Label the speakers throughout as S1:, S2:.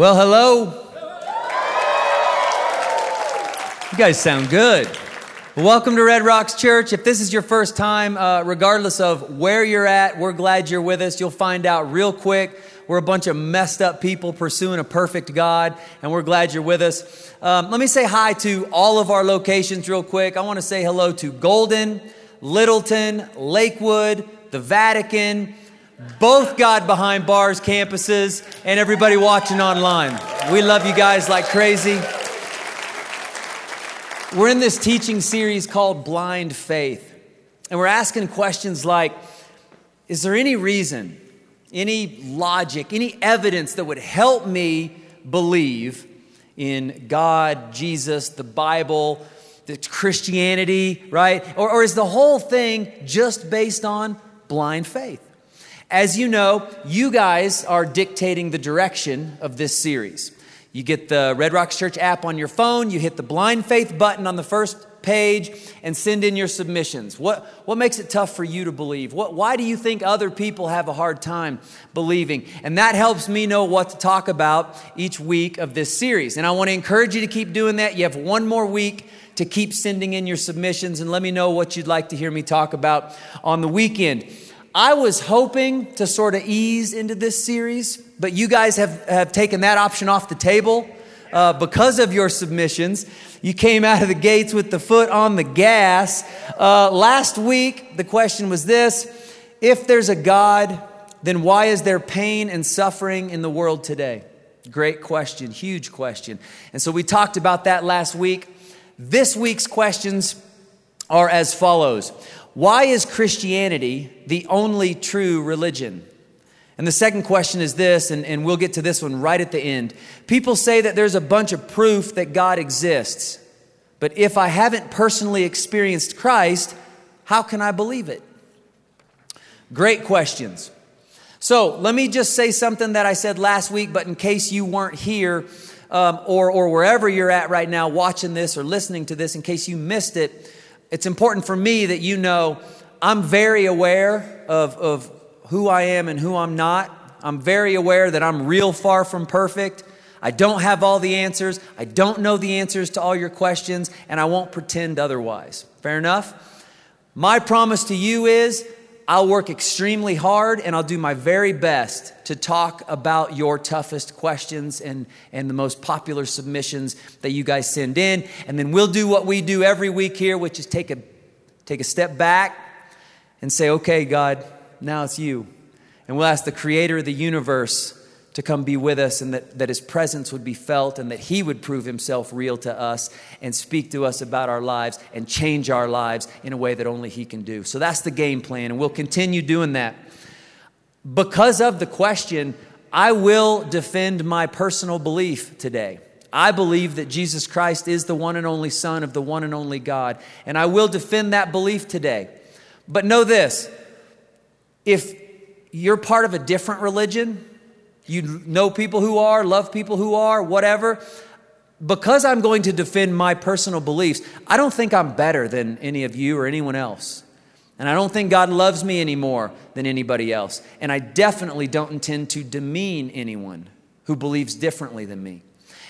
S1: Well, hello. You guys sound good. welcome to Red Rocks Church. If this is your first time, uh, regardless of where you're at, we're glad you're with us. You'll find out real quick. We're a bunch of messed up people pursuing a perfect God, and we're glad you're with us. Um, let me say hi to all of our locations real quick. I want to say hello to Golden, Littleton, Lakewood, the Vatican, both God Behind Bars campuses, and everybody watching online. We love you guys like crazy. We're in this teaching series called Blind Faith, and we're asking questions like Is there any reason, any logic, any evidence that would help me believe in God, Jesus, the Bible, the Christianity, right? Or, or is the whole thing just based on blind faith? As you know, you guys are dictating the direction of this series. You get the Red Rocks Church app on your phone, you hit the blind faith button on the first page and send in your submissions. What, what makes it tough for you to believe? What, why do you think other people have a hard time believing? And that helps me know what to talk about each week of this series. And I want to encourage you to keep doing that. You have one more week to keep sending in your submissions and let me know what you'd like to hear me talk about on the weekend. I was hoping to sort of ease into this series, but you guys have, have taken that option off the table uh, because of your submissions. You came out of the gates with the foot on the gas. Uh, last week, the question was this If there's a God, then why is there pain and suffering in the world today? Great question, huge question. And so we talked about that last week. This week's questions are as follows why is Christianity the only true religion? And the second question is this, and, and we'll get to this one right at the end. People say that there's a bunch of proof that God exists, but if I haven't personally experienced Christ, how can I believe it? Great questions. So let me just say something that I said last week, but in case you weren't here um, or, or wherever you're at right now watching this or listening to this, in case you missed it, it's important for me that you know I'm very aware of, of who I am and who I'm not. I'm very aware that I'm real far from perfect. I don't have all the answers. I don't know the answers to all your questions, and I won't pretend otherwise. Fair enough? My promise to you is I'll work extremely hard and I'll do my very best to talk about your toughest questions and, and the most popular submissions that you guys send in. And then we'll do what we do every week here, which is take a, take a step back and say, okay, God, now it's you. And we'll ask the creator of the universe to come be with us and that, that his presence would be felt and that he would prove himself real to us and speak to us about our lives and change our lives in a way that only he can do. So that's the game plan, and we'll continue doing that. Because of the question, I will defend my personal belief today. I believe that Jesus Christ is the one and only Son of the one and only God, and I will defend that belief today. But know this if you're part of a different religion, you know people who are, love people who are, whatever. Because I'm going to defend my personal beliefs, I don't think I'm better than any of you or anyone else. And I don't think God loves me any more than anybody else. And I definitely don't intend to demean anyone who believes differently than me.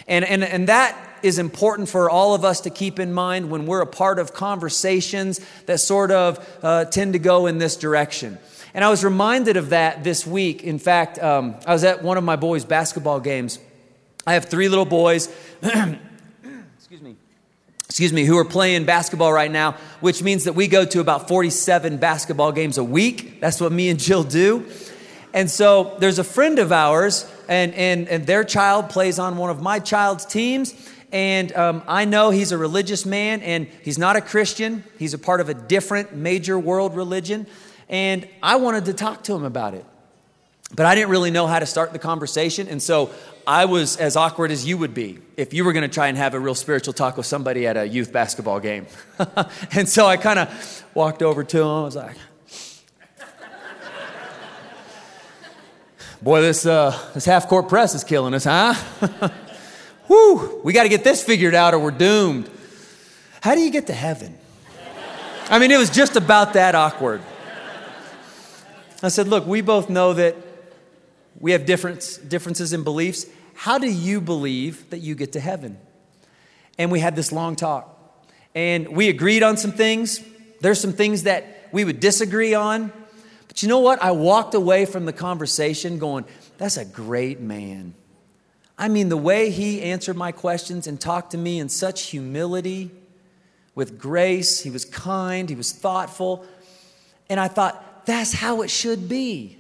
S1: And, and, and that is important for all of us to keep in mind when we're a part of conversations that sort of uh, tend to go in this direction. And I was reminded of that this week. In fact, um, I was at one of my boys' basketball games. I have three little boys. excuse me. Excuse me, who are playing basketball right now, which means that we go to about 47 basketball games a week. That's what me and Jill do. And so there's a friend of ours, and, and, and their child plays on one of my child's teams. And um, I know he's a religious man, and he's not a Christian. He's a part of a different major world religion. And I wanted to talk to him about it. But I didn't really know how to start the conversation. And so I was as awkward as you would be if you were going to try and have a real spiritual talk with somebody at a youth basketball game. and so I kind of walked over to him. I was like, Boy, this, uh, this half court press is killing us, huh? Whew, we got to get this figured out or we're doomed. How do you get to heaven? I mean, it was just about that awkward. I said, Look, we both know that we have difference, differences in beliefs. How do you believe that you get to heaven? And we had this long talk. And we agreed on some things. There's some things that we would disagree on. But you know what? I walked away from the conversation going, that's a great man. I mean, the way he answered my questions and talked to me in such humility, with grace, he was kind, he was thoughtful. And I thought, that's how it should be.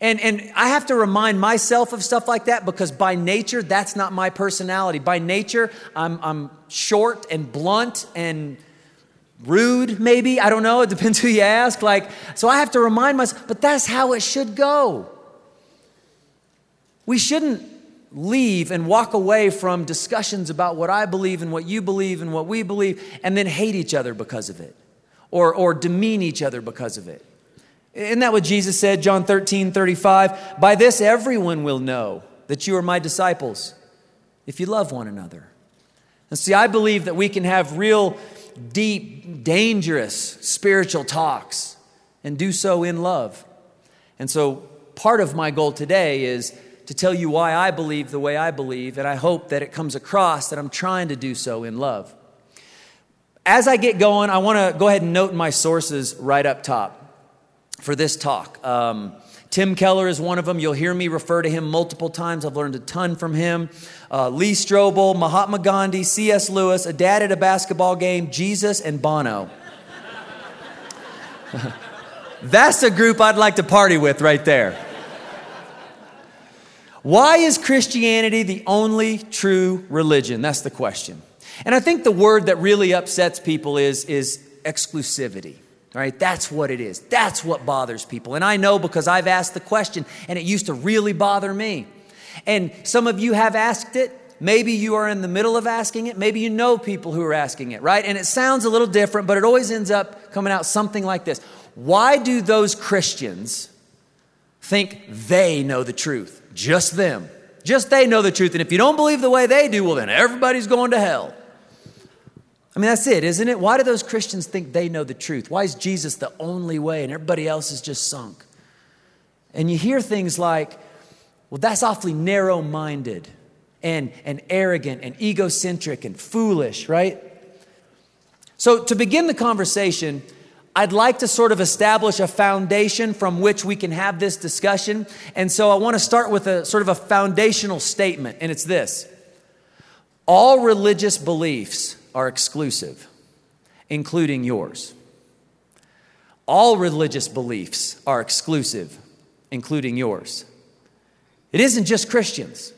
S1: And, and I have to remind myself of stuff like that because by nature, that's not my personality. By nature, I'm, I'm short and blunt and rude, maybe. I don't know. It depends who you ask. Like, so I have to remind myself, but that's how it should go. We shouldn't leave and walk away from discussions about what I believe and what you believe and what we believe and then hate each other because of it or, or demean each other because of it. Isn't that what Jesus said, John 13, 35? By this everyone will know that you are my disciples if you love one another. And see, I believe that we can have real, deep, dangerous spiritual talks and do so in love. And so, part of my goal today is to tell you why I believe the way I believe, and I hope that it comes across that I'm trying to do so in love. As I get going, I want to go ahead and note my sources right up top for this talk. Um, Tim Keller is one of them. You'll hear me refer to him multiple times. I've learned a ton from him. Uh, Lee Strobel, Mahatma Gandhi, C.S. Lewis, a dad at a basketball game, Jesus, and Bono. That's a group I'd like to party with right there. Why is Christianity the only true religion? That's the question. And I think the word that really upsets people is, is exclusivity. Right? That's what it is. That's what bothers people. And I know because I've asked the question and it used to really bother me. And some of you have asked it. Maybe you are in the middle of asking it. Maybe you know people who are asking it, right? And it sounds a little different, but it always ends up coming out something like this Why do those Christians think they know the truth? Just them. Just they know the truth. And if you don't believe the way they do, well, then everybody's going to hell. I mean, that's it, isn't it? Why do those Christians think they know the truth? Why is Jesus the only way and everybody else is just sunk? And you hear things like, well, that's awfully narrow minded and, and arrogant and egocentric and foolish, right? So, to begin the conversation, I'd like to sort of establish a foundation from which we can have this discussion. And so I want to start with a sort of a foundational statement, and it's this All religious beliefs are exclusive, including yours. All religious beliefs are exclusive, including yours. It isn't just Christians.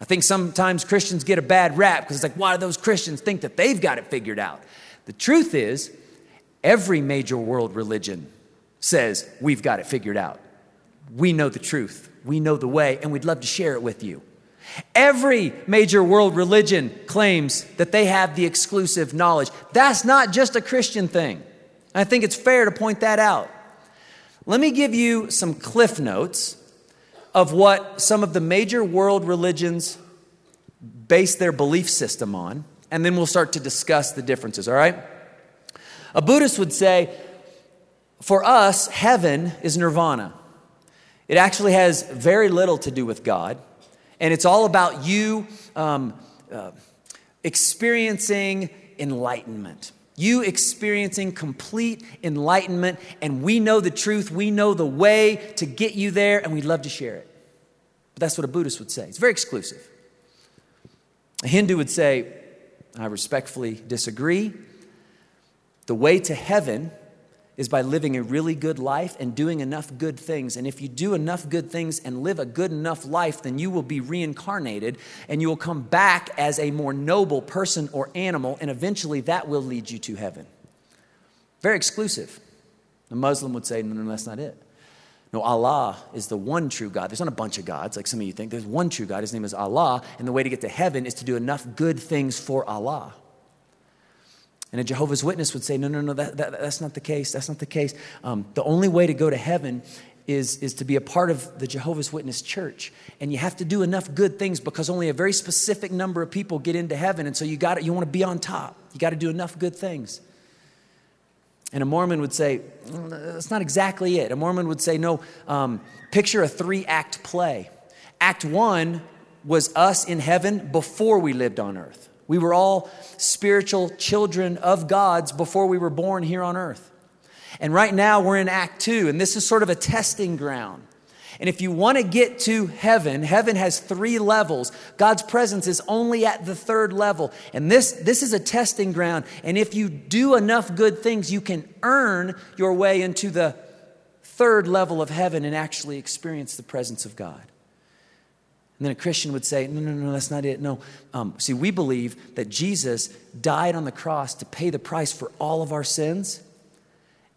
S1: I think sometimes Christians get a bad rap because it's like, why do those Christians think that they've got it figured out? The truth is, every major world religion says we've got it figured out. We know the truth, we know the way, and we'd love to share it with you. Every major world religion claims that they have the exclusive knowledge. That's not just a Christian thing. I think it's fair to point that out. Let me give you some cliff notes of what some of the major world religions base their belief system on, and then we'll start to discuss the differences, all right? A Buddhist would say, for us, heaven is nirvana. It actually has very little to do with God and it's all about you um, uh, experiencing enlightenment. You experiencing complete enlightenment, and we know the truth, we know the way to get you there, and we'd love to share it. But that's what a Buddhist would say. It's very exclusive. A Hindu would say, I respectfully disagree. The way to heaven is by living a really good life and doing enough good things. And if you do enough good things and live a good enough life, then you will be reincarnated and you will come back as a more noble person or animal, and eventually that will lead you to heaven. Very exclusive. The Muslim would say, no, no, that's not it. No, Allah is the one true God. There's not a bunch of gods like some of you think. There's one true God. His name is Allah. And the way to get to heaven is to do enough good things for Allah. And a Jehovah's Witness would say, no, no, no, that, that, that's not the case. That's not the case. Um, the only way to go to heaven is, is to be a part of the Jehovah's Witness church. And you have to do enough good things because only a very specific number of people get into heaven. And so you got you want to be on top. You got to do enough good things. And a Mormon would say, mm, that's not exactly it. A Mormon would say, no, um, picture a three act play. Act one was us in heaven before we lived on earth. We were all spiritual children of God's before we were born here on earth. And right now we're in Act Two, and this is sort of a testing ground. And if you want to get to heaven, heaven has three levels. God's presence is only at the third level. And this, this is a testing ground. And if you do enough good things, you can earn your way into the third level of heaven and actually experience the presence of God. And then a Christian would say, No, no, no, that's not it. No. Um, see, we believe that Jesus died on the cross to pay the price for all of our sins.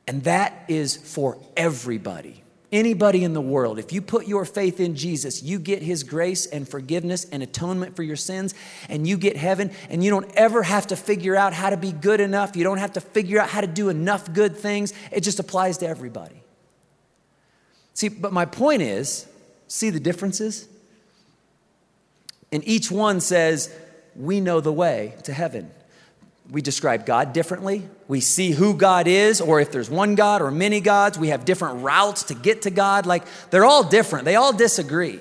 S1: And that is for everybody. Anybody in the world, if you put your faith in Jesus, you get his grace and forgiveness and atonement for your sins, and you get heaven, and you don't ever have to figure out how to be good enough. You don't have to figure out how to do enough good things. It just applies to everybody. See, but my point is see the differences? And each one says, We know the way to heaven we describe God differently. We see who God is, or if there's one God or many gods, we have different routes to get to God. Like they're all different, they all disagree,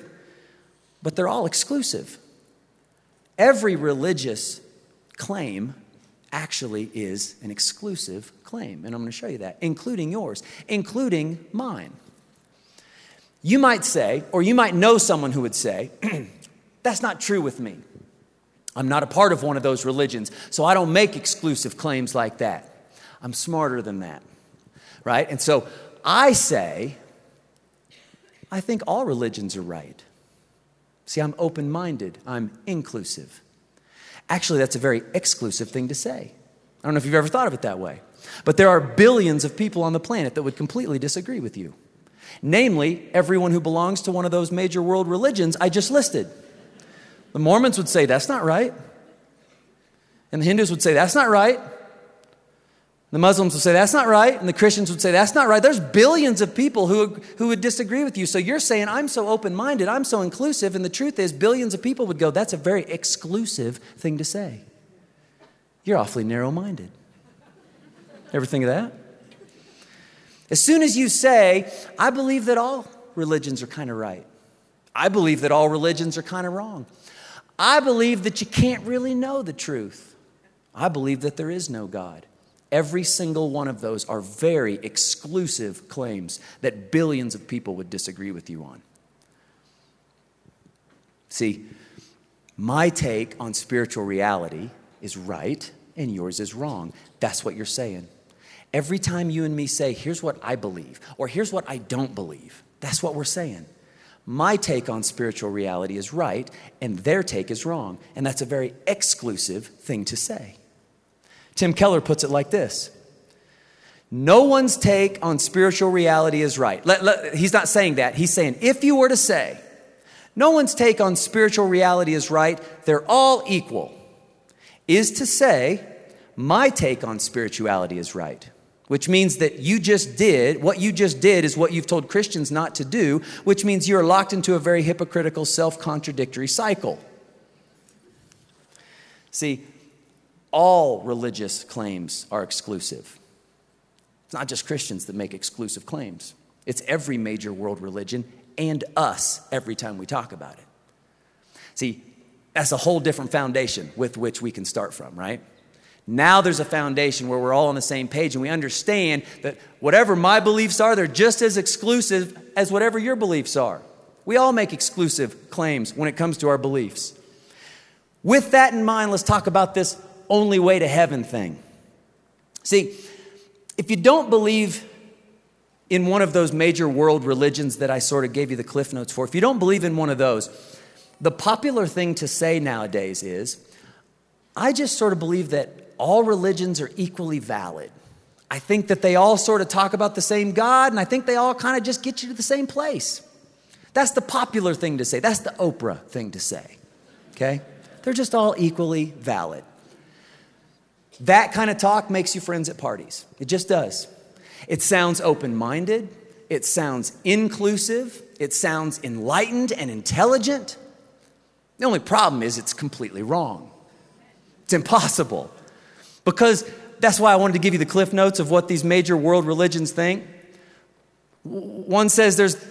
S1: but they're all exclusive. Every religious claim actually is an exclusive claim, and I'm going to show you that, including yours, including mine. You might say, or you might know someone who would say, That's not true with me. I'm not a part of one of those religions, so I don't make exclusive claims like that. I'm smarter than that, right? And so I say, I think all religions are right. See, I'm open minded, I'm inclusive. Actually, that's a very exclusive thing to say. I don't know if you've ever thought of it that way. But there are billions of people on the planet that would completely disagree with you. Namely, everyone who belongs to one of those major world religions I just listed. The Mormons would say, that's not right. And the Hindus would say, that's not right. The Muslims would say, that's not right. And the Christians would say, that's not right. There's billions of people who, who would disagree with you. So you're saying, I'm so open minded, I'm so inclusive. And the truth is, billions of people would go, that's a very exclusive thing to say. You're awfully narrow minded. Ever think of that? As soon as you say, I believe that all religions are kind of right, I believe that all religions are kind of wrong. I believe that you can't really know the truth. I believe that there is no God. Every single one of those are very exclusive claims that billions of people would disagree with you on. See, my take on spiritual reality is right and yours is wrong. That's what you're saying. Every time you and me say, here's what I believe, or here's what I don't believe, that's what we're saying. My take on spiritual reality is right, and their take is wrong. And that's a very exclusive thing to say. Tim Keller puts it like this No one's take on spiritual reality is right. Let, let, he's not saying that. He's saying, if you were to say, no one's take on spiritual reality is right, they're all equal, is to say, my take on spirituality is right which means that you just did, what you just did is what you've told Christians not to do, which means you're locked into a very hypocritical, self contradictory cycle. See, all religious claims are exclusive. It's not just Christians that make exclusive claims, it's every major world religion and us every time we talk about it. See, that's a whole different foundation with which we can start from, right? Now there's a foundation where we're all on the same page and we understand that whatever my beliefs are, they're just as exclusive as whatever your beliefs are. We all make exclusive claims when it comes to our beliefs. With that in mind, let's talk about this only way to heaven thing. See, if you don't believe in one of those major world religions that I sort of gave you the cliff notes for, if you don't believe in one of those, the popular thing to say nowadays is, I just sort of believe that all religions are equally valid. I think that they all sort of talk about the same God, and I think they all kind of just get you to the same place. That's the popular thing to say. That's the Oprah thing to say. Okay? They're just all equally valid. That kind of talk makes you friends at parties. It just does. It sounds open minded, it sounds inclusive, it sounds enlightened and intelligent. The only problem is it's completely wrong. It's impossible. Because that's why I wanted to give you the cliff notes of what these major world religions think. One says there's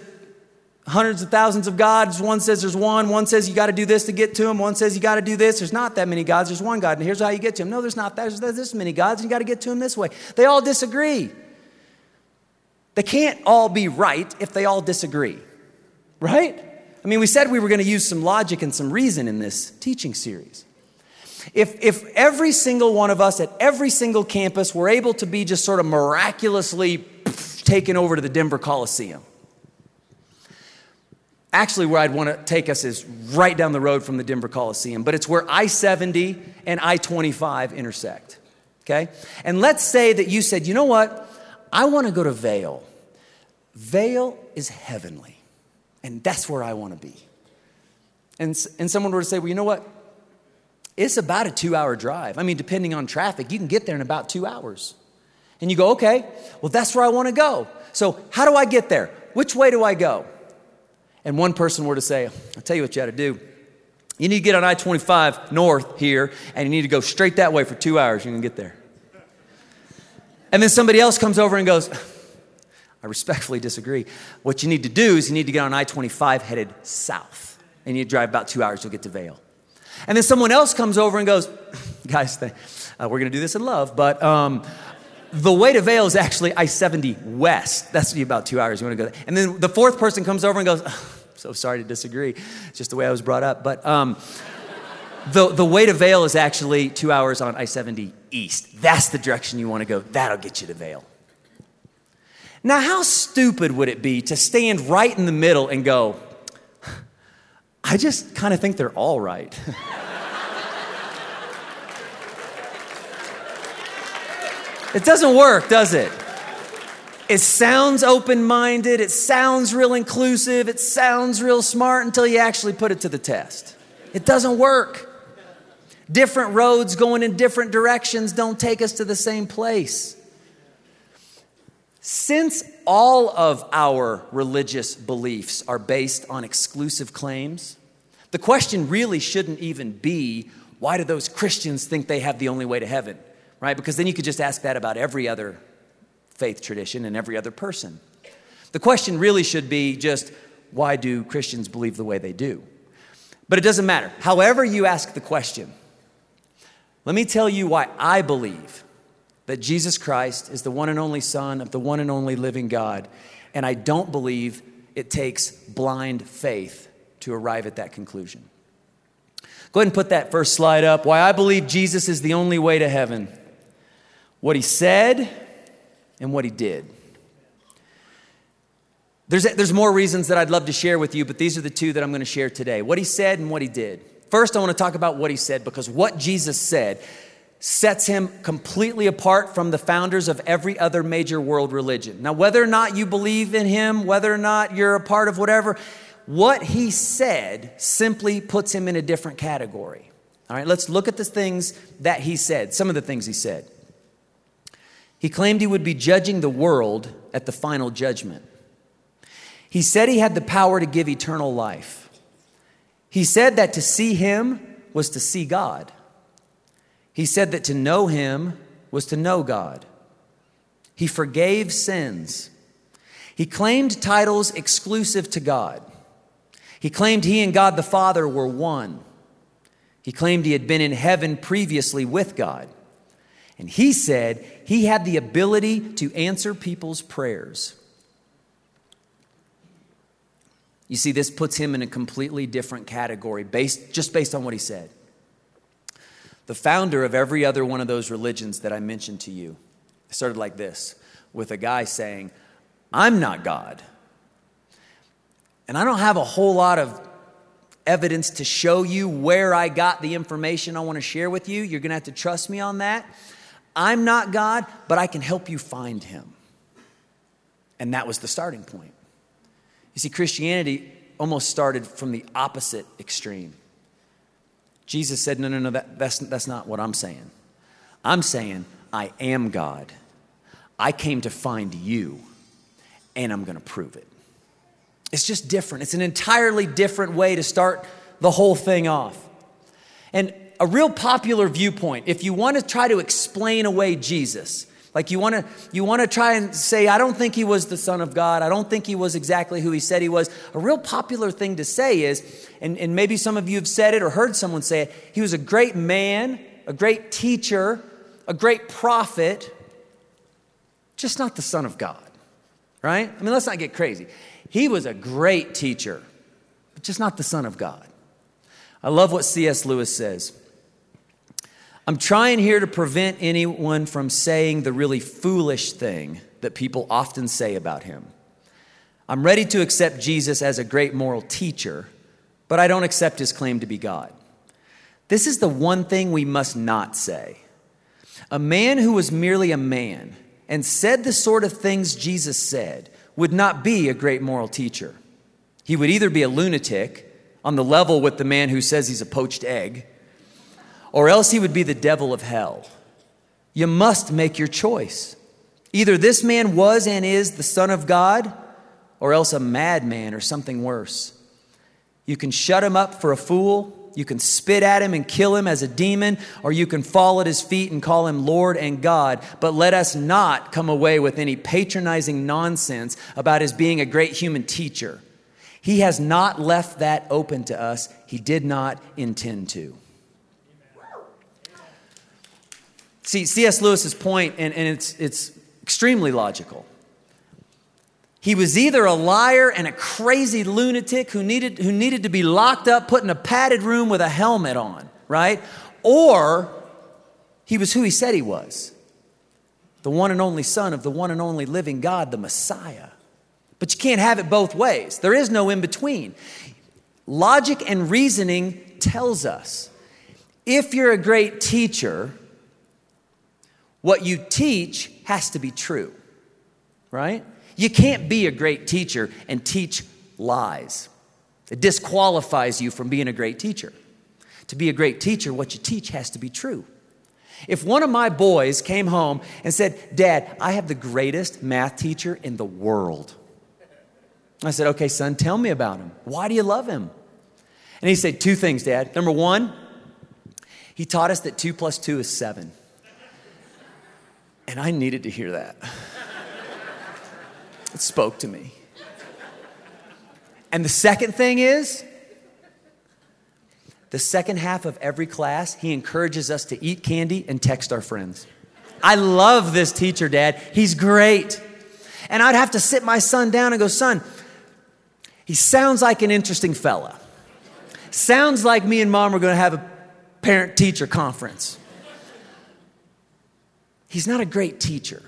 S1: hundreds of thousands of gods. One says there's one. One says you got to do this to get to him. One says you got to do this. There's not that many gods. There's one God. And here's how you get to him. No, there's not. There's, there's this many gods. And you got to get to him this way. They all disagree. They can't all be right if they all disagree, right? I mean, we said we were going to use some logic and some reason in this teaching series. If, if every single one of us at every single campus were able to be just sort of miraculously taken over to the Denver Coliseum, actually, where I'd want to take us is right down the road from the Denver Coliseum, but it's where I 70 and I 25 intersect. Okay? And let's say that you said, you know what? I want to go to Vail. Vail is heavenly, and that's where I want to be. And, and someone were to say, well, you know what? It's about a two hour drive. I mean, depending on traffic, you can get there in about two hours. And you go, okay, well, that's where I want to go. So, how do I get there? Which way do I go? And one person were to say, I'll tell you what you got to do. You need to get on I 25 north here, and you need to go straight that way for two hours. You can get there. And then somebody else comes over and goes, I respectfully disagree. What you need to do is you need to get on I 25 headed south, and you drive about two hours, you'll get to Vail. And then someone else comes over and goes, Guys, uh, we're going to do this in love, but um, the way to Vail is actually I 70 west. That's about two hours. You want to go there. And then the fourth person comes over and goes, So sorry to disagree. It's just the way I was brought up. But um, the, the way to Vail is actually two hours on I 70 east. That's the direction you want to go. That'll get you to Vail. Now, how stupid would it be to stand right in the middle and go, I just kind of think they're all right. it doesn't work, does it? It sounds open minded, it sounds real inclusive, it sounds real smart until you actually put it to the test. It doesn't work. Different roads going in different directions don't take us to the same place. Since all of our religious beliefs are based on exclusive claims, the question really shouldn't even be why do those Christians think they have the only way to heaven? Right? Because then you could just ask that about every other faith tradition and every other person. The question really should be just why do Christians believe the way they do? But it doesn't matter. However, you ask the question, let me tell you why I believe that Jesus Christ is the one and only Son of the one and only living God. And I don't believe it takes blind faith to arrive at that conclusion. Go ahead and put that first slide up. Why I believe Jesus is the only way to heaven. What he said and what he did. There's, there's more reasons that I'd love to share with you, but these are the two that I'm going to share today what he said and what he did. First, I want to talk about what he said because what Jesus said sets him completely apart from the founders of every other major world religion. Now, whether or not you believe in him, whether or not you're a part of whatever, what he said simply puts him in a different category. All right, let's look at the things that he said, some of the things he said. He claimed he would be judging the world at the final judgment. He said he had the power to give eternal life. He said that to see him was to see God. He said that to know him was to know God. He forgave sins. He claimed titles exclusive to God. He claimed he and God the Father were one. He claimed he had been in heaven previously with God. And he said he had the ability to answer people's prayers. You see, this puts him in a completely different category based, just based on what he said the founder of every other one of those religions that I mentioned to you started like this with a guy saying, I'm not God. And I don't have a whole lot of evidence to show you where I got the information I want to share with you. You're going to have to trust me on that. I'm not God, but I can help you find him. And that was the starting point. You see, Christianity almost started from the opposite extreme. Jesus said, No, no, no, that, that's, that's not what I'm saying. I'm saying, I am God. I came to find you, and I'm going to prove it. It's just different. It's an entirely different way to start the whole thing off. And a real popular viewpoint, if you want to try to explain away Jesus, Like you want to you want to try and say I don't think he was the son of God. I don't think he was exactly who he said he was. A real popular thing to say is and, and maybe some of you have said it or heard someone say it. He was a great man, a great teacher, a great prophet, just not the son of God. Right? I mean, let's not get crazy. He was a great teacher, but just not the son of God. I love what C.S. Lewis says. I'm trying here to prevent anyone from saying the really foolish thing that people often say about him. I'm ready to accept Jesus as a great moral teacher, but I don't accept his claim to be God. This is the one thing we must not say. A man who was merely a man and said the sort of things Jesus said would not be a great moral teacher. He would either be a lunatic on the level with the man who says he's a poached egg or else he would be the devil of hell. You must make your choice. Either this man was and is the Son of God, or else a madman or something worse. You can shut him up for a fool, you can spit at him and kill him as a demon, or you can fall at his feet and call him Lord and God. But let us not come away with any patronizing nonsense about his being a great human teacher. He has not left that open to us, he did not intend to. See, C.S. Lewis's point, and, and it's, it's extremely logical. He was either a liar and a crazy lunatic who needed, who needed to be locked up, put in a padded room with a helmet on, right? Or he was who he said he was the one and only Son of the one and only living God, the Messiah. But you can't have it both ways, there is no in between. Logic and reasoning tells us if you're a great teacher, what you teach has to be true, right? You can't be a great teacher and teach lies. It disqualifies you from being a great teacher. To be a great teacher, what you teach has to be true. If one of my boys came home and said, Dad, I have the greatest math teacher in the world. I said, Okay, son, tell me about him. Why do you love him? And he said, Two things, Dad. Number one, he taught us that two plus two is seven. And I needed to hear that. It spoke to me. And the second thing is, the second half of every class, he encourages us to eat candy and text our friends. I love this teacher, Dad. He's great. And I'd have to sit my son down and go, Son, he sounds like an interesting fella. Sounds like me and mom are going to have a parent teacher conference. He's not a great teacher.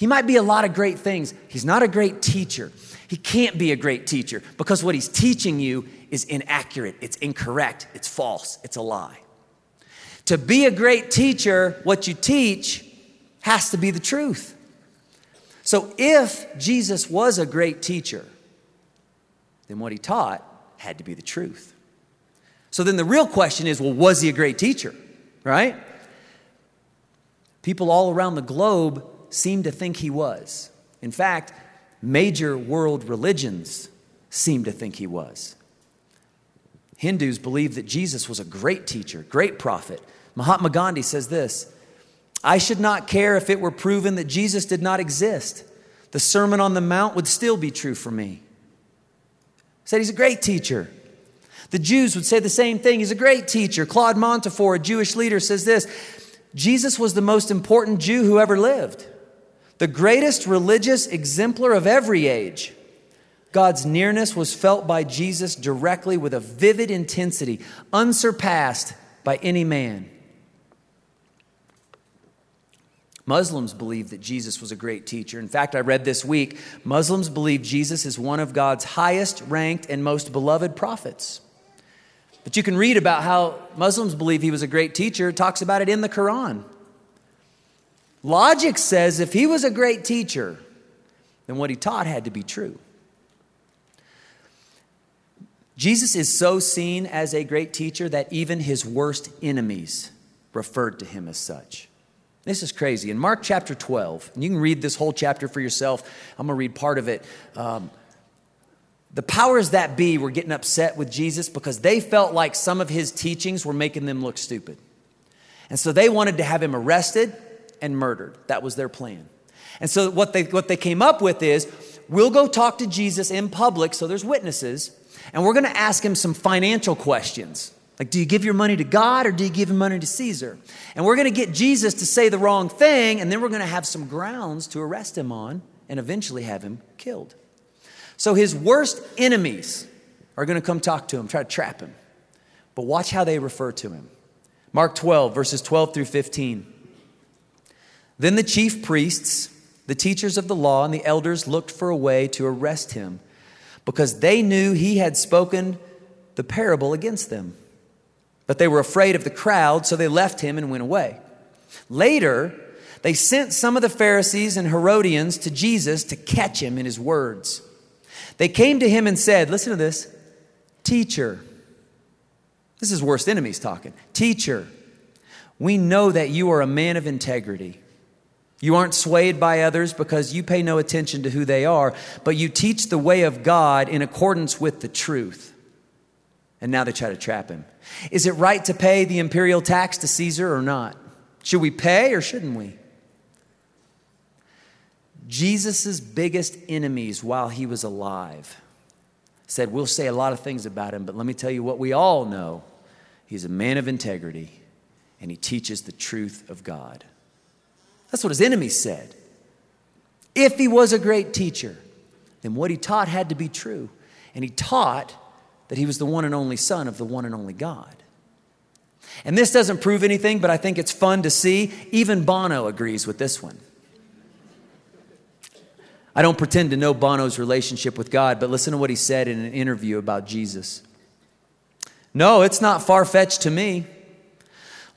S1: He might be a lot of great things. He's not a great teacher. He can't be a great teacher because what he's teaching you is inaccurate, it's incorrect, it's false, it's a lie. To be a great teacher, what you teach has to be the truth. So if Jesus was a great teacher, then what he taught had to be the truth. So then the real question is well, was he a great teacher? Right? People all around the globe seem to think he was. In fact, major world religions seem to think he was. Hindus believe that Jesus was a great teacher, great prophet. Mahatma Gandhi says this I should not care if it were proven that Jesus did not exist. The Sermon on the Mount would still be true for me. Said he's a great teacher. The Jews would say the same thing. He's a great teacher. Claude Montefiore, a Jewish leader, says this Jesus was the most important Jew who ever lived, the greatest religious exemplar of every age. God's nearness was felt by Jesus directly with a vivid intensity, unsurpassed by any man. Muslims believe that Jesus was a great teacher. In fact, I read this week Muslims believe Jesus is one of God's highest ranked and most beloved prophets. But you can read about how Muslims believe he was a great teacher. It talks about it in the Quran. Logic says if he was a great teacher, then what he taught had to be true. Jesus is so seen as a great teacher that even his worst enemies referred to him as such. This is crazy. In Mark chapter 12, and you can read this whole chapter for yourself, I'm going to read part of it. Um, the powers that be were getting upset with Jesus because they felt like some of his teachings were making them look stupid. And so they wanted to have him arrested and murdered. That was their plan. And so what they, what they came up with is we'll go talk to Jesus in public, so there's witnesses, and we're going to ask him some financial questions. Like, do you give your money to God or do you give your money to Caesar? And we're going to get Jesus to say the wrong thing, and then we're going to have some grounds to arrest him on and eventually have him killed. So his worst enemies are going to come talk to him, try to trap him. But watch how they refer to him. Mark 12, verses 12 through 15. Then the chief priests, the teachers of the law, and the elders looked for a way to arrest him because they knew he had spoken the parable against them. But they were afraid of the crowd, so they left him and went away. Later, they sent some of the Pharisees and Herodians to Jesus to catch him in his words. They came to him and said, Listen to this, teacher. This is worst enemies talking. Teacher, we know that you are a man of integrity. You aren't swayed by others because you pay no attention to who they are, but you teach the way of God in accordance with the truth. And now they try to trap him. Is it right to pay the imperial tax to Caesar or not? Should we pay or shouldn't we? Jesus' biggest enemies while he was alive said, We'll say a lot of things about him, but let me tell you what we all know. He's a man of integrity and he teaches the truth of God. That's what his enemies said. If he was a great teacher, then what he taught had to be true. And he taught that he was the one and only Son of the one and only God. And this doesn't prove anything, but I think it's fun to see. Even Bono agrees with this one. I don't pretend to know Bono's relationship with God, but listen to what he said in an interview about Jesus. No, it's not far fetched to me.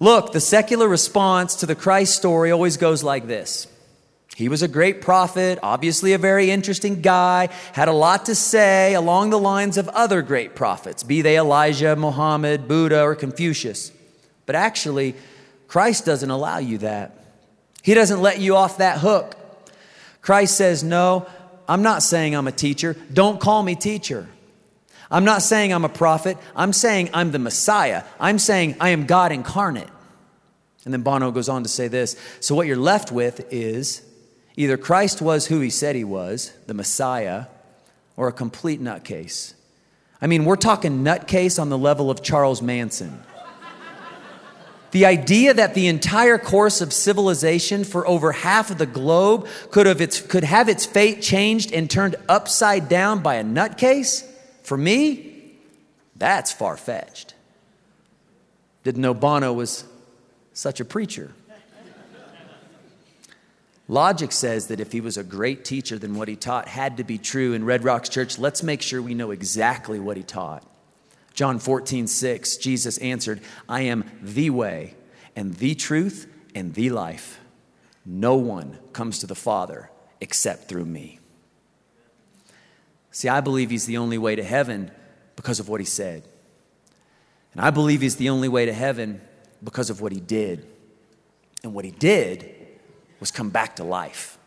S1: Look, the secular response to the Christ story always goes like this He was a great prophet, obviously a very interesting guy, had a lot to say along the lines of other great prophets, be they Elijah, Muhammad, Buddha, or Confucius. But actually, Christ doesn't allow you that. He doesn't let you off that hook. Christ says, No, I'm not saying I'm a teacher. Don't call me teacher. I'm not saying I'm a prophet. I'm saying I'm the Messiah. I'm saying I am God incarnate. And then Bono goes on to say this So, what you're left with is either Christ was who he said he was, the Messiah, or a complete nutcase. I mean, we're talking nutcase on the level of Charles Manson. The idea that the entire course of civilization for over half of the globe could have its, could have its fate changed and turned upside down by a nutcase, for me, that's far fetched. Didn't know Bono was such a preacher. Logic says that if he was a great teacher, then what he taught had to be true. In Red Rocks Church, let's make sure we know exactly what he taught. John 14, 6, Jesus answered, I am the way and the truth and the life. No one comes to the Father except through me. See, I believe he's the only way to heaven because of what he said. And I believe he's the only way to heaven because of what he did. And what he did was come back to life.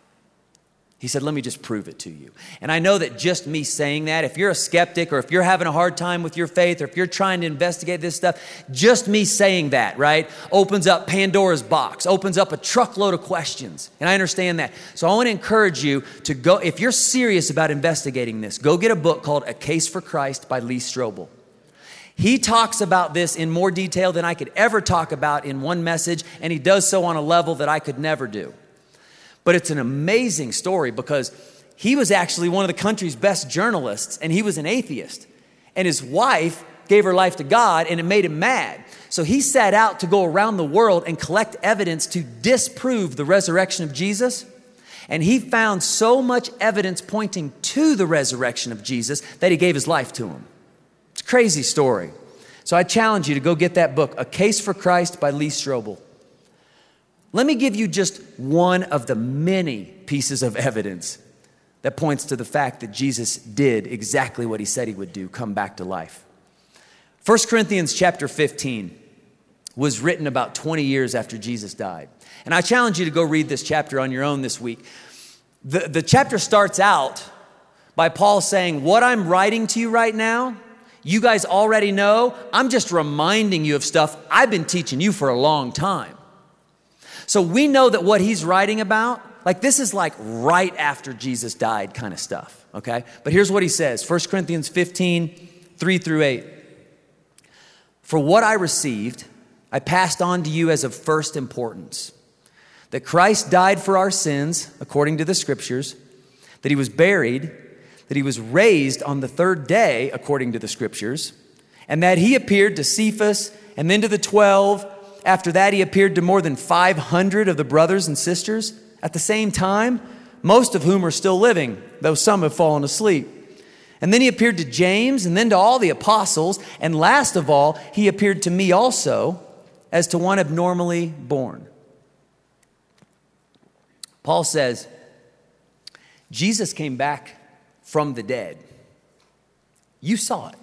S1: He said, Let me just prove it to you. And I know that just me saying that, if you're a skeptic or if you're having a hard time with your faith or if you're trying to investigate this stuff, just me saying that, right, opens up Pandora's box, opens up a truckload of questions. And I understand that. So I want to encourage you to go, if you're serious about investigating this, go get a book called A Case for Christ by Lee Strobel. He talks about this in more detail than I could ever talk about in one message, and he does so on a level that I could never do. But it's an amazing story because he was actually one of the country's best journalists and he was an atheist. And his wife gave her life to God and it made him mad. So he set out to go around the world and collect evidence to disprove the resurrection of Jesus. And he found so much evidence pointing to the resurrection of Jesus that he gave his life to him. Crazy story. So I challenge you to go get that book, A Case for Christ by Lee Strobel. Let me give you just one of the many pieces of evidence that points to the fact that Jesus did exactly what he said he would do come back to life. 1 Corinthians chapter 15 was written about 20 years after Jesus died. And I challenge you to go read this chapter on your own this week. The, the chapter starts out by Paul saying, What I'm writing to you right now, you guys already know. I'm just reminding you of stuff I've been teaching you for a long time. So we know that what he's writing about, like this is like right after Jesus died kind of stuff, okay? But here's what he says 1 Corinthians 15, 3 through 8. For what I received, I passed on to you as of first importance that Christ died for our sins, according to the scriptures, that he was buried, that he was raised on the third day, according to the scriptures, and that he appeared to Cephas and then to the twelve. After that, he appeared to more than 500 of the brothers and sisters at the same time, most of whom are still living, though some have fallen asleep. And then he appeared to James and then to all the apostles. And last of all, he appeared to me also as to one abnormally born. Paul says, Jesus came back from the dead. You saw it.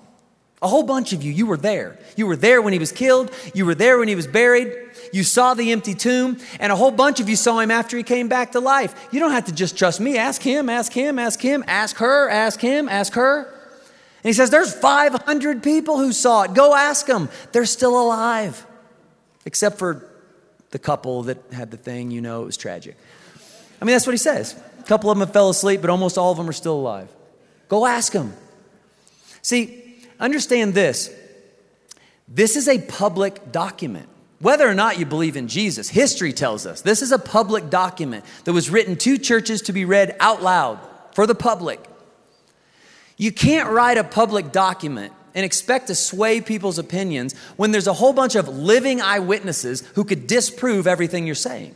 S1: A whole bunch of you, you were there. You were there when he was killed. You were there when he was buried. You saw the empty tomb. And a whole bunch of you saw him after he came back to life. You don't have to just trust me. Ask him, ask him, ask him, ask her, ask him, ask her. And he says, There's 500 people who saw it. Go ask them. They're still alive. Except for the couple that had the thing, you know, it was tragic. I mean, that's what he says. A couple of them fell asleep, but almost all of them are still alive. Go ask them. See, Understand this this is a public document. Whether or not you believe in Jesus, history tells us this is a public document that was written to churches to be read out loud for the public. You can't write a public document and expect to sway people's opinions when there's a whole bunch of living eyewitnesses who could disprove everything you're saying.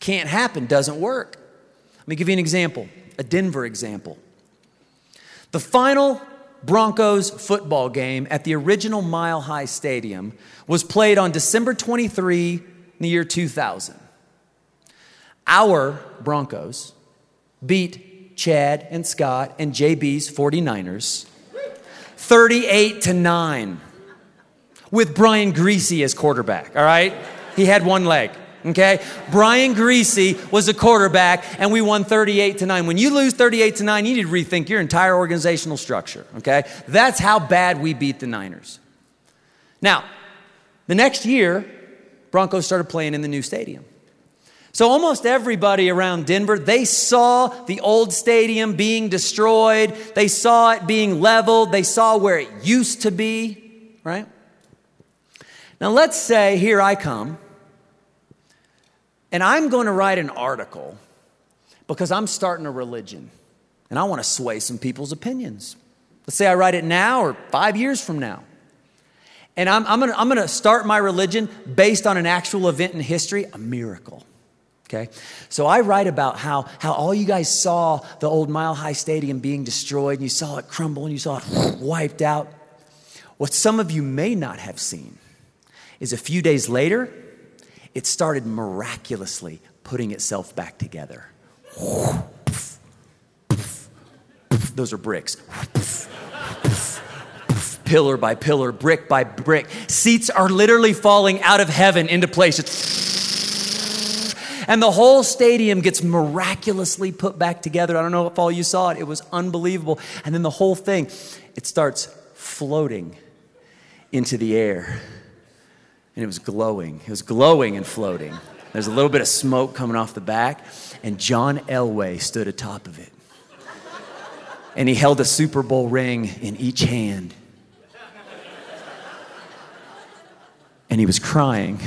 S1: Can't happen, doesn't work. Let me give you an example, a Denver example. The final Broncos football game at the original Mile High Stadium was played on December 23 in the year 2000. Our Broncos beat Chad and Scott and JB's 49ers 38 to 9 with Brian Griese as quarterback, all right? He had one leg okay? Brian Griese was a quarterback, and we won 38 to 9. When you lose 38 to 9, you need to rethink your entire organizational structure, okay? That's how bad we beat the Niners. Now, the next year, Broncos started playing in the new stadium. So almost everybody around Denver, they saw the old stadium being destroyed. They saw it being leveled. They saw where it used to be, right? Now let's say here I come and I'm going to write an article because I'm starting a religion and I want to sway some people's opinions. Let's say I write it now or five years from now. And I'm, I'm going to start my religion based on an actual event in history, a miracle. Okay? So I write about how, how all you guys saw the old Mile High Stadium being destroyed and you saw it crumble and you saw it wiped out. What some of you may not have seen is a few days later, it started miraculously putting itself back together. Those are bricks. Pillar by pillar, brick by brick. Seats are literally falling out of heaven into place. and the whole stadium gets miraculously put back together. I don't know if all you saw it, it was unbelievable. And then the whole thing, it starts floating into the air and it was glowing. It was glowing and floating. There's a little bit of smoke coming off the back, and John Elway stood atop of it. And he held a Super Bowl ring in each hand. And he was crying.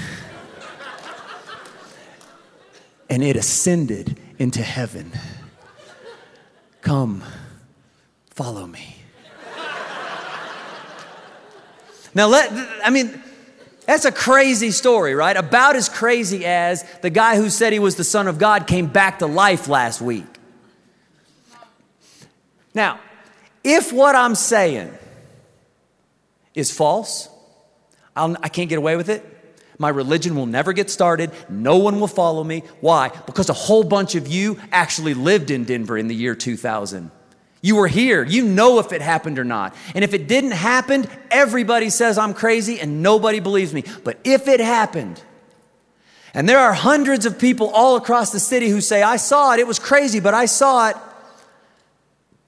S1: And it ascended into heaven. Come, follow me. Now, let, I mean, that's a crazy story, right? About as crazy as the guy who said he was the Son of God came back to life last week. Now, if what I'm saying is false, I'll, I can not get away with it. My religion will never get started. No one will follow me. Why? Because a whole bunch of you actually lived in Denver in the year 2000. You were here. You know if it happened or not. And if it didn't happen, everybody says I'm crazy and nobody believes me. But if it happened, and there are hundreds of people all across the city who say, I saw it, it was crazy, but I saw it,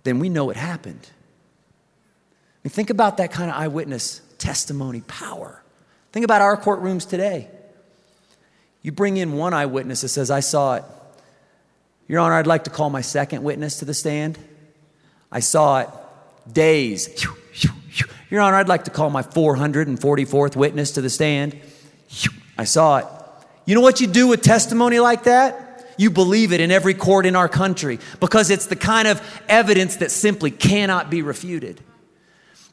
S1: then we know it happened. I mean, think about that kind of eyewitness testimony power. Think about our courtrooms today. You bring in one eyewitness that says, I saw it. Your Honor, I'd like to call my second witness to the stand. I saw it. Days. Your Honor, I'd like to call my 444th witness to the stand. I saw it. You know what you do with testimony like that? You believe it in every court in our country because it's the kind of evidence that simply cannot be refuted.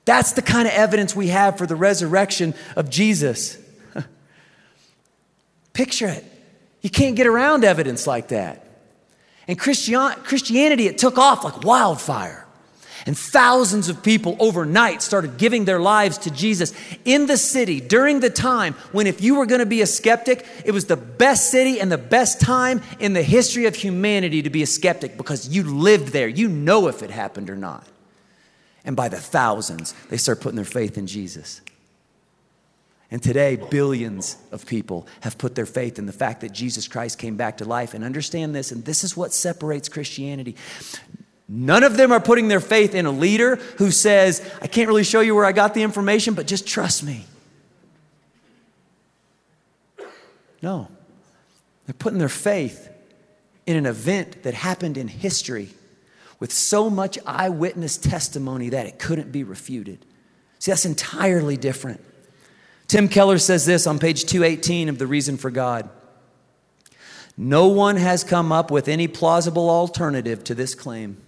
S1: That's the kind of evidence we have for the resurrection of Jesus. Picture it. You can't get around evidence like that. And Christian, Christianity, it took off like wildfire. And thousands of people overnight started giving their lives to Jesus in the city during the time when, if you were going to be a skeptic, it was the best city and the best time in the history of humanity to be a skeptic because you lived there. You know if it happened or not. And by the thousands, they start putting their faith in Jesus. And today, billions of people have put their faith in the fact that Jesus Christ came back to life. And understand this, and this is what separates Christianity. None of them are putting their faith in a leader who says, I can't really show you where I got the information, but just trust me. No. They're putting their faith in an event that happened in history with so much eyewitness testimony that it couldn't be refuted. See, that's entirely different. Tim Keller says this on page 218 of The Reason for God. No one has come up with any plausible alternative to this claim.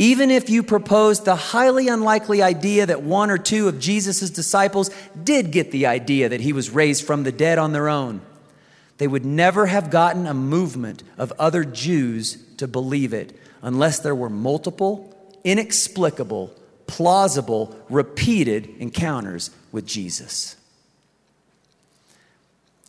S1: Even if you proposed the highly unlikely idea that one or two of Jesus' disciples did get the idea that he was raised from the dead on their own, they would never have gotten a movement of other Jews to believe it unless there were multiple, inexplicable, plausible, repeated encounters with Jesus.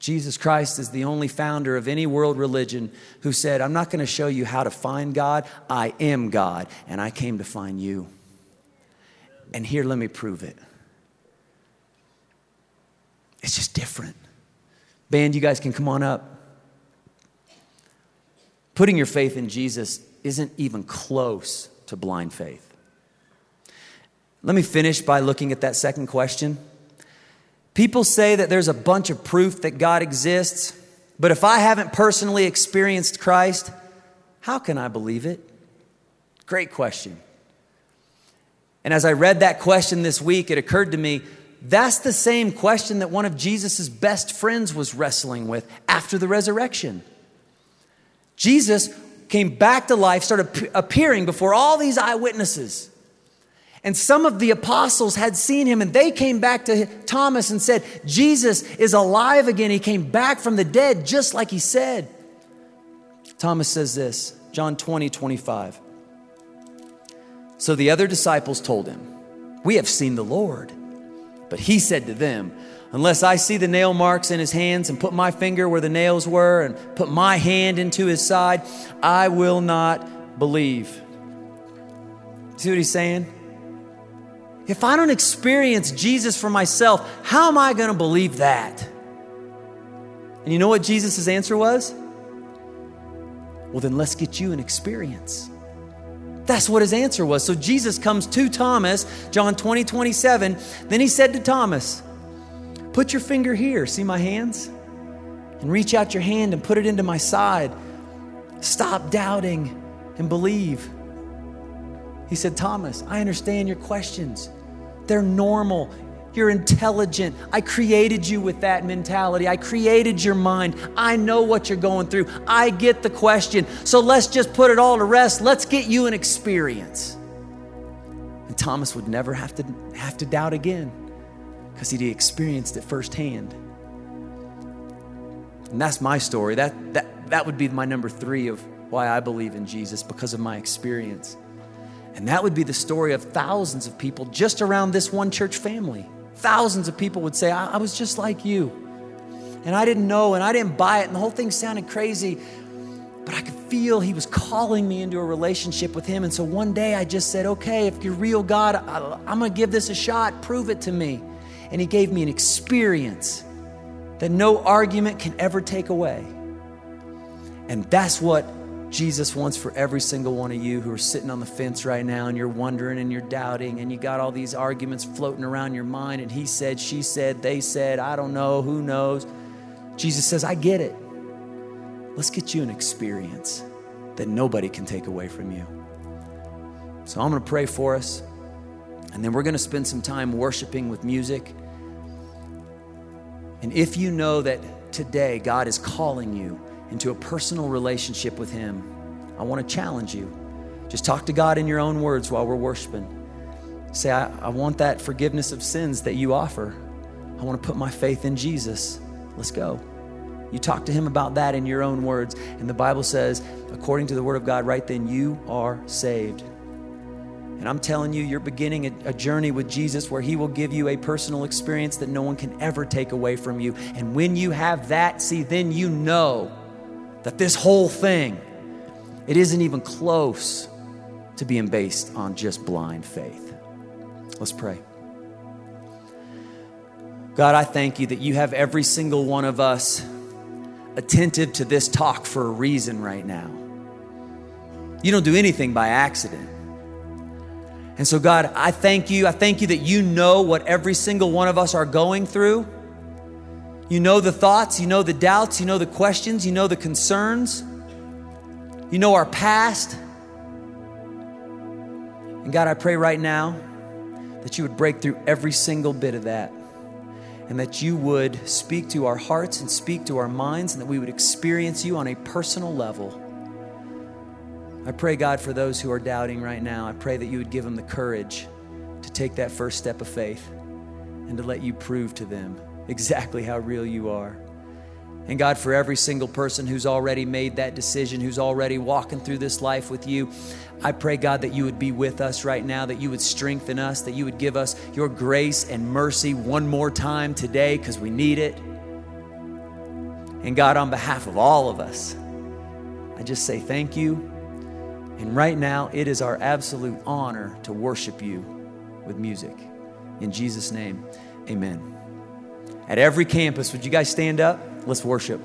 S1: Jesus Christ is the only founder of any world religion who said, I'm not going to show you how to find God. I am God, and I came to find you. And here, let me prove it. It's just different. Band, you guys can come on up. Putting your faith in Jesus isn't even close to blind faith. Let me finish by looking at that second question. People say that there's a bunch of proof that God exists, but if I haven't personally experienced Christ, how can I believe it? Great question. And as I read that question this week, it occurred to me that's the same question that one of Jesus' best friends was wrestling with after the resurrection. Jesus came back to life, started appearing before all these eyewitnesses. And some of the apostles had seen him and they came back to Thomas and said, Jesus is alive again. He came back from the dead just like he said. Thomas says this, John 20, 25. So the other disciples told him, We have seen the Lord. But he said to them, Unless I see the nail marks in his hands and put my finger where the nails were and put my hand into his side, I will not believe. See what he's saying? If I don't experience Jesus for myself, how am I going to believe that? And you know what Jesus' answer was? Well, then let's get you an experience. That's what his answer was. So Jesus comes to Thomas, John 20, 27. Then he said to Thomas, Put your finger here, see my hands? And reach out your hand and put it into my side. Stop doubting and believe. He said, Thomas, I understand your questions. They're normal. You're intelligent. I created you with that mentality. I created your mind. I know what you're going through. I get the question. So let's just put it all to rest. Let's get you an experience. And Thomas would never have to have to doubt again because he'd experienced it firsthand. And that's my story. That, that, that would be my number three of why I believe in Jesus because of my experience. And that would be the story of thousands of people just around this one church family. Thousands of people would say, I, I was just like you. And I didn't know and I didn't buy it. And the whole thing sounded crazy. But I could feel he was calling me into a relationship with him. And so one day I just said, okay, if you're real, God, I, I'm going to give this a shot. Prove it to me. And he gave me an experience that no argument can ever take away. And that's what Jesus wants for every single one of you who are sitting on the fence right now and you're wondering and you're doubting and you got all these arguments floating around your mind and he said, she said, they said, I don't know, who knows. Jesus says, I get it. Let's get you an experience that nobody can take away from you. So I'm going to pray for us, and then we're going to spend some time worshiping with music. And if you know that today God is calling you into a personal relationship with Him, I want to challenge you. Just talk to God in your own words while we're worshiping. Say, I, I want that forgiveness of sins that you offer. I want to put my faith in Jesus. Let's go. You talk to him about that in your own words. And the Bible says, according to the word of God, right then, you are saved. And I'm telling you, you're beginning a, a, journey with Jesus where He will give you a personal experience that no one can ever take away from you. And when you have that, see, then you know that this whole thing, it isn't even close to being based on just blind faith. Let's pray. God, I thank you that you have every single one of us attentive to this talk for a reason right now. You don't do anything by accident. And so, God, I thank you. I thank you that you know what every single one of us are going through. You know the thoughts, you know the doubts, you know the questions, you know the concerns, you know our past. And God, I pray right now that you would break through every single bit of that and that you would speak to our hearts and speak to our minds, and that we would experience you on a personal level. I pray, God, for those who are doubting right now, I pray that you would give them the courage to take that first step of faith and to let you prove to them exactly how real you are. And God, for every single person who's already made that decision, who's already walking through this life with you, I pray, God, that you would be with us right now, that you would strengthen us, that you would give us your grace and mercy one more time today because we need it. And God, on behalf of all of us, I just say thank you. And right now, it is our absolute honor to worship you with music. In Jesus' name, amen. At every campus, would you guys stand up? Let's worship.